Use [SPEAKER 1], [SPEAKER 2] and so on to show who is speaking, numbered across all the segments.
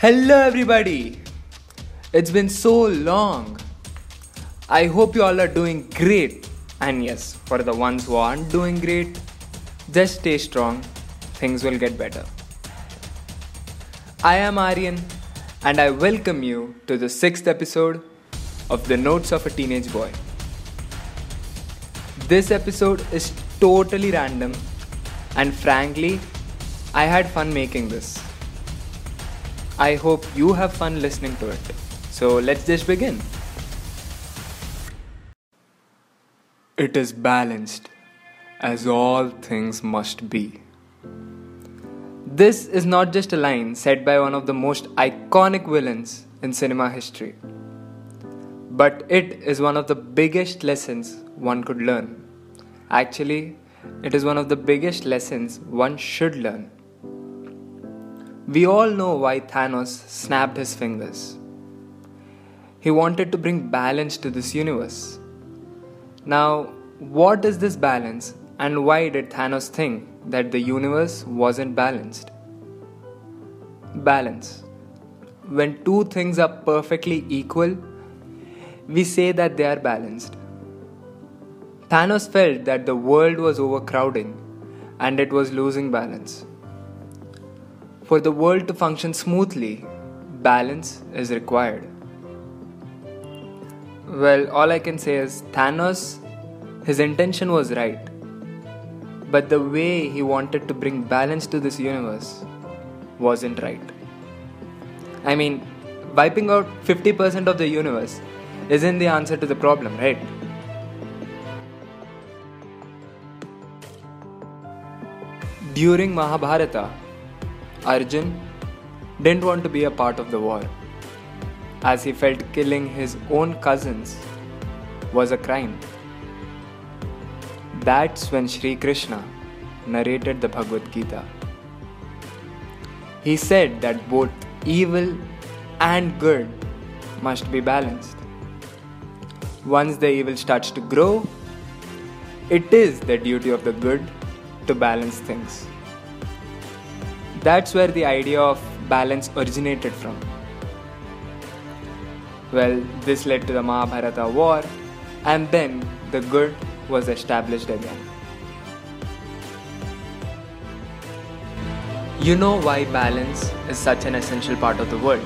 [SPEAKER 1] Hello, everybody. It's been so long. I hope you all are doing great. And yes, for the ones who aren't doing great, just stay strong. Things will get better. I am Aryan, and I welcome you to the sixth episode of The Notes of a Teenage Boy. This episode is totally random, and frankly, I had fun making this. I hope you have fun listening to it. So let's just begin. It is balanced, as all things must be. This is not just a line said by one of the most iconic villains in cinema history, but it is one of the biggest lessons one could learn. Actually, it is one of the biggest lessons one should learn. We all know why Thanos snapped his fingers. He wanted to bring balance to this universe. Now, what is this balance and why did Thanos think that the universe wasn't balanced? Balance. When two things are perfectly equal, we say that they are balanced. Thanos felt that the world was overcrowding and it was losing balance. For the world to function smoothly, balance is required. Well, all I can say is Thanos, his intention was right. But the way he wanted to bring balance to this universe wasn't right. I mean, wiping out 50% of the universe isn't the answer to the problem, right? During Mahabharata, Arjun didn't want to be a part of the war, as he felt killing his own cousins was a crime. That's when Sri Krishna narrated the Bhagavad Gita. He said that both evil and good must be balanced. Once the evil starts to grow, it is the duty of the good to balance things. That's where the idea of balance originated from. Well, this led to the Mahabharata war, and then the good was established again. You know why balance is such an essential part of the world.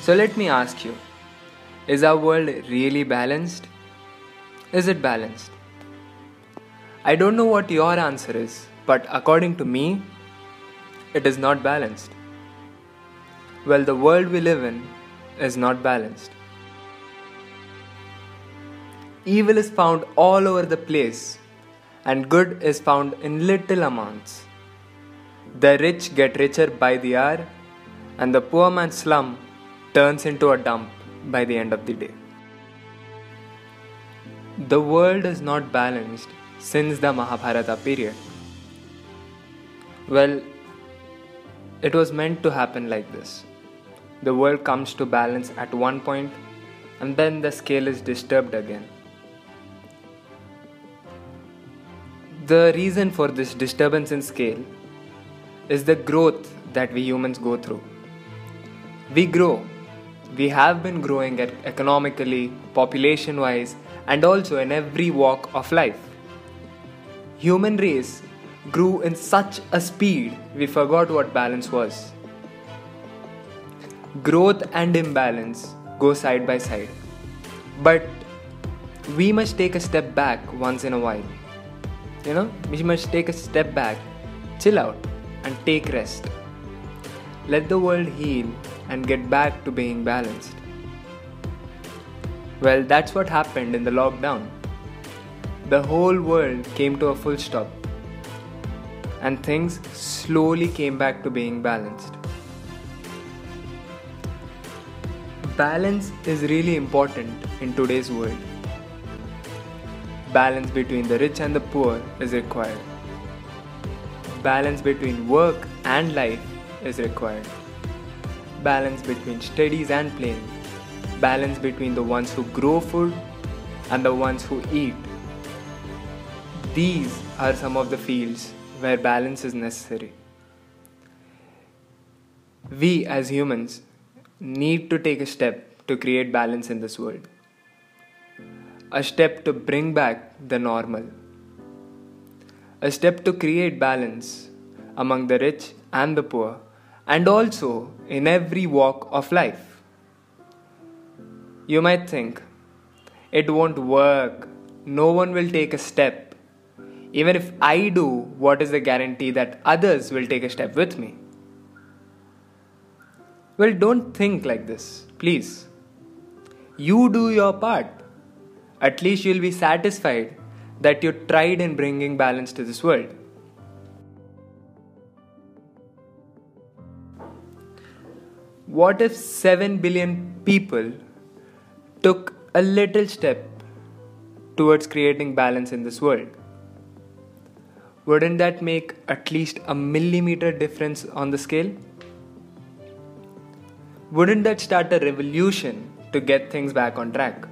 [SPEAKER 1] So let me ask you is our world really balanced? Is it balanced? I don't know what your answer is, but according to me, it is not balanced. Well, the world we live in is not balanced. Evil is found all over the place, and good is found in little amounts. The rich get richer by the hour, and the poor man's slum turns into a dump by the end of the day. The world is not balanced since the Mahabharata period. Well, it was meant to happen like this. The world comes to balance at one point and then the scale is disturbed again. The reason for this disturbance in scale is the growth that we humans go through. We grow. We have been growing economically, population wise, and also in every walk of life. Human race grew in such a speed we forgot what balance was. Growth and imbalance go side by side. But we must take a step back once in a while. You know, we must take a step back, chill out, and take rest. Let the world heal and get back to being balanced. Well, that's what happened in the lockdown. The whole world came to a full stop, and things slowly came back to being balanced. Balance is really important in today's world. Balance between the rich and the poor is required. Balance between work and life is required. Balance between studies and playing. Balance between the ones who grow food and the ones who eat. These are some of the fields where balance is necessary. we as humans need to take a step to create balance in this world. A step to bring back the normal. A step to create balance among the rich and the poor, and also in every walk of life. You might think, it won't work, no one will take a step. Even if I do, what is the guarantee that others will take a step with me? Well, don't think like this, please. You do your part. At least you'll be satisfied that you tried in bringing balance to this world. What if 7 billion people took a little step towards creating balance in this world? Wouldn't that make at least a millimeter difference on the scale? Wouldn't that start a revolution to get things back on track?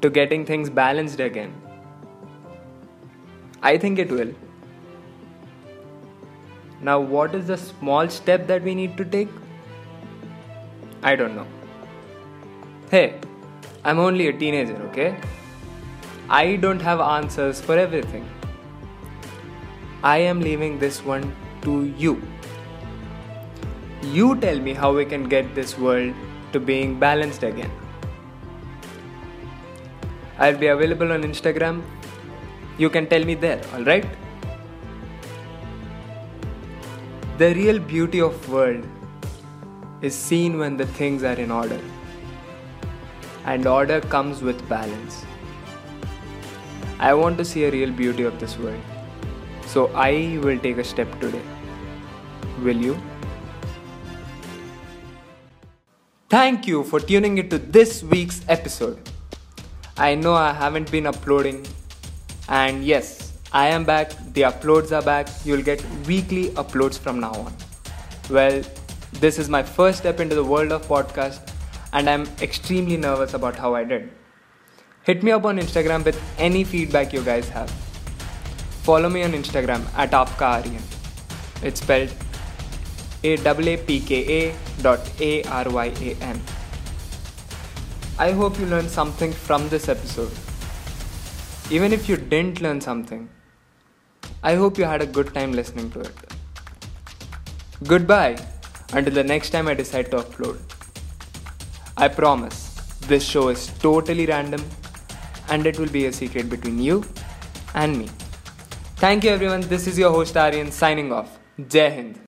[SPEAKER 1] To getting things balanced again? I think it will. Now, what is the small step that we need to take? I don't know. Hey, I'm only a teenager, okay? I don't have answers for everything. I am leaving this one to you. You tell me how we can get this world to being balanced again. I'll be available on Instagram. You can tell me there, alright? The real beauty of world is seen when the things are in order. And order comes with balance. I want to see a real beauty of this world. So I will take a step today. Will you? Thank you for tuning into this week's episode. I know I haven't been uploading, and yes, I am back. The uploads are back. You'll get weekly uploads from now on. Well, this is my first step into the world of podcast, and I'm extremely nervous about how I did. Hit me up on Instagram with any feedback you guys have. Follow me on Instagram at Aryan. It's spelled a-A-P-K-A dot A-R-Y-A-N. I hope you learned something from this episode. Even if you didn't learn something, I hope you had a good time listening to it. Goodbye until the next time I decide to upload. I promise this show is totally random and it will be a secret between you and me. Thank you everyone. This is your host Aryan signing off. Jai Hind.